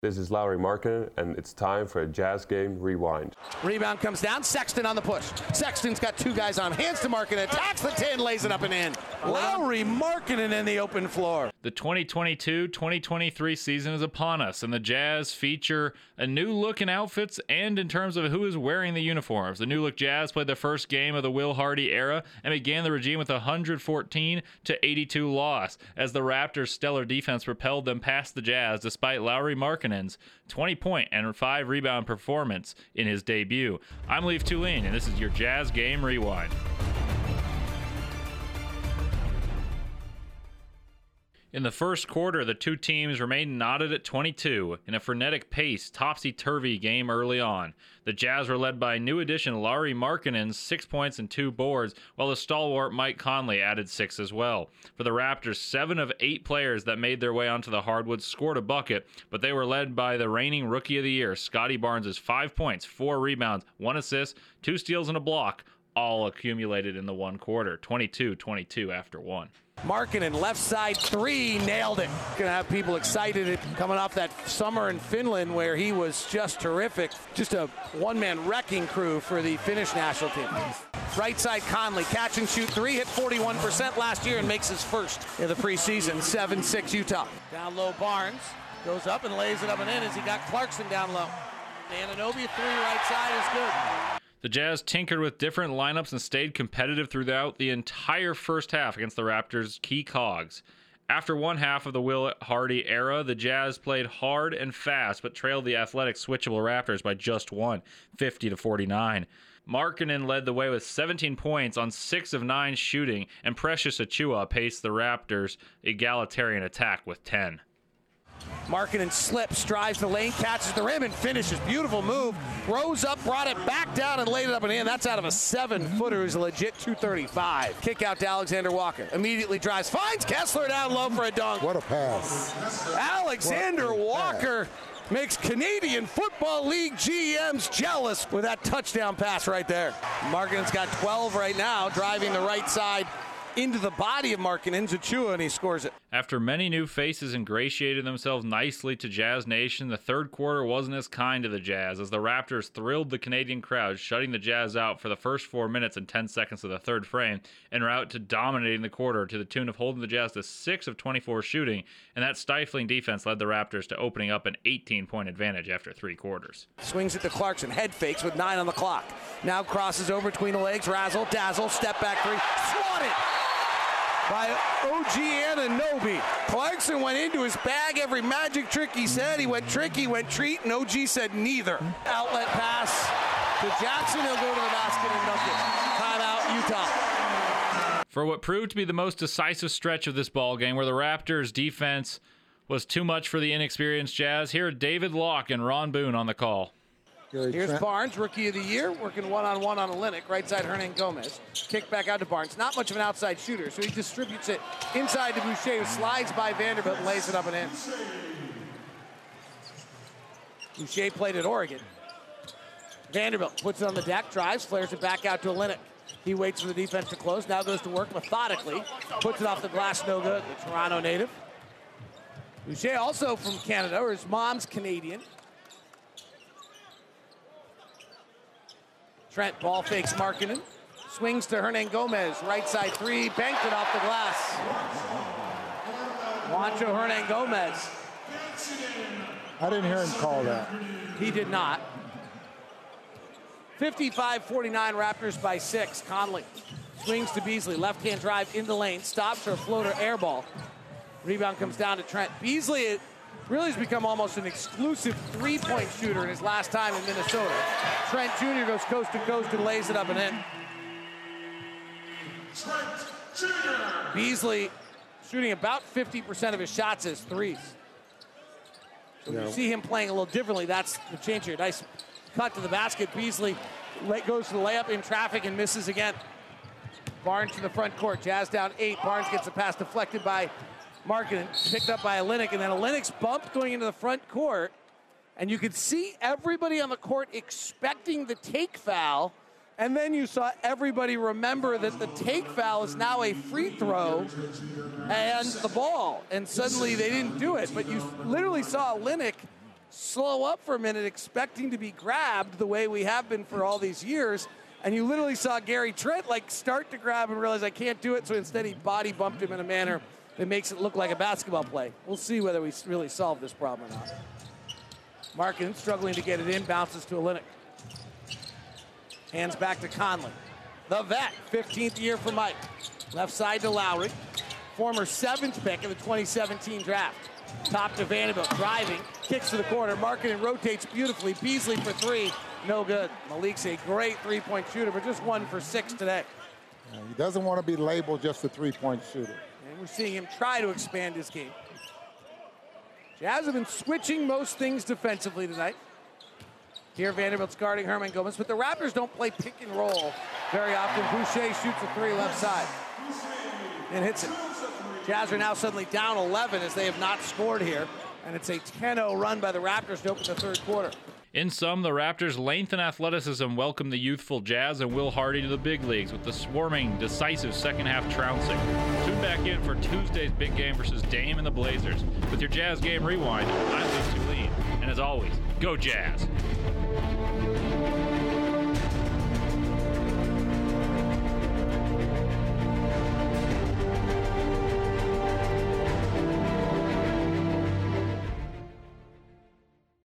This is Lauri Markkanen, and it's time for a Jazz Game Rewind. Rebound comes down. Sexton on the push. Sexton's got two guys on. Hands to Markkanen. Attacks the 10, lays it up and in. Lauri Markkanen in the open floor. The 2022 2023 season is upon us, and the Jazz feature a new look in outfits and in terms of who is wearing the uniforms. The new look Jazz played the first game of the Will Hardy era and began the regime with a 114 to 82 loss as the Raptors' stellar defense propelled them past the Jazz despite Lauri Markkanen 20 point and 5 rebound performance in his debut. I'm Leif Thulin, and this is your Jazz Game Rewind. In the first quarter, the two teams remained knotted at 22 in a frenetic pace, topsy turvy game early on. The Jazz were led by new addition Lauri Markkanen's six points and two boards, while the stalwart Mike Conley added six as well. For the Raptors, seven of eight players that made their way onto the hardwood scored a bucket, but they were led by the reigning Rookie of the Year, Scottie Barnes' five points, four rebounds, one assist, two steals, and a block, all accumulated in the one quarter 22 22 after one. Markkanen left side three, nailed it. Gonna have people excited coming off that summer in Finland where he was just terrific. Just a one man wrecking crew for the Finnish national team. Right side Conley, catch and shoot three, hit 41% last year and makes his first in the preseason. 7 6 Utah. Down low Barnes goes up and lays it up and in as he got Clarkson down low. Anunoby three right side is good. The Jazz tinkered with different lineups and stayed competitive throughout the entire first half against the Raptors' key cogs. After one half of the Will Hardy era, the Jazz played hard and fast, but trailed the athletic, switchable Raptors by just one, 50 to 49. Markkanen led the way with 17 points on 6 of 9 shooting, and Precious Achiuwa paced the Raptors' egalitarian attack with 10. Markkanen slips, drives the lane, catches the rim, and finishes. Beautiful move. Rose up, brought it back down, and laid it up and in. That's out of a seven footer. Is a legit 235. Kick out to Alexander Walker. Immediately drives, finds Kessler down low for a dunk. What a pass. Alexander Walker makes Canadian Football League GMs jealous with that touchdown pass right there. Markkanen's got 12 right now, driving the right side into the body of Markkanen Achiuwa, and he scores it. After many new faces ingratiated themselves nicely to Jazz Nation, the third quarter wasn't as kind to the Jazz as the Raptors thrilled the Canadian crowd, shutting the Jazz out for the first four minutes and 10 seconds of the third frame, en route to dominating the quarter to the tune of holding the Jazz to 6 of 24 shooting, and that stifling defense led the Raptors to opening up an 18 point advantage after three quarters. Swings it to Clarkson, head fakes with nine on the clock. Now crosses over between the legs, razzle, dazzle, step back three, swat it! By OG Anunoby. Clarkson went into his bag every magic trick he said. He went trick, he went treat, and OG said neither. Outlet pass to Jackson. He'll go to the basket and dunk it. Timeout, Utah. For what proved to be the most decisive stretch of this ball game, where the Raptors' defense was too much for the inexperienced Jazz, here David Locke and Ron Boone on the call. Here's Barnes, rookie of the year, working one on one on Olynyk. Right side, Hernangomez. Kick back out to Barnes. Not much of an outside shooter, so he distributes it inside to Boucher, who slides by Vanderbilt and lays it up and in. Boucher played at Oregon. Vanderbilt puts it on the deck, drives, flares it back out to Olynyk. He waits for the defense to close, now goes to work methodically, puts it off the glass, no good. The Toronto native. Boucher also from Canada, or his mom's Canadian. Trent ball fakes Markkanen. Swings to Hernangomez. Right side three. Banked it off the glass. Juancho Hernangomez. I didn't hear him call that. He did not. 55 49 Raptors by six. Conley swings to Beasley. Left hand drive in the lane. Stops for a floater air ball. Rebound comes down to Trent. Beasley really has become almost an exclusive three-point shooter in his last time in Minnesota. Trent Jr. goes coast to coast and lays it up and in. Beasley shooting about 50% of his shots as threes. When you see him playing a little differently, that's the change here. Nice cut to the basket. Beasley goes to the layup in traffic and misses again. Barnes to the front court. Jazz down eight. Barnes gets a pass deflected by Markkanen, picked up by Olynyk, and then Olynyk's bumped going into the front court. And you could see everybody on the court expecting the take foul. And then you saw everybody remember that the take foul is now a free throw and the ball. And suddenly they didn't do it. But you literally saw Olynyk slow up for a minute, expecting to be grabbed the way we have been for all these years. And you literally saw Gary Trent like start to grab and realize I can't do it. So instead he body bumped him in a manner that makes it look like a basketball play. We'll see whether we really solve this problem or not. Markin struggling to get it in, bounces to Olynyk. Hands back to Conley. The vet, 15th year for Mike. Left side to Lauri. Former seventh pick in the 2017 draft. Top to Vanderbilt, driving, kicks to the corner. Markin rotates beautifully. Beasley for three, no good. Malik's a great three-point shooter, but just one for six today. He doesn't want to be labeled just a three-point shooter. We're seeing him try to expand his game. Jazz have been switching most things defensively tonight. Here Vanderbilt's guarding Hernangomez, but the Raptors don't play pick and roll very often. Boucher shoots a three left side and hits it. Jazz are now suddenly down 11 as they have not scored here, and it's a 10-0 run by the Raptors to open the third quarter. In sum, the Raptors' length and athleticism welcome the youthful Jazz and Will Hardy to the big leagues with the swarming, decisive second half trouncing. Tune back in for Tuesday's big game versus Dame and the Blazers with your Jazz Game Rewind. I'm Luke Tulane, and as always, go Jazz!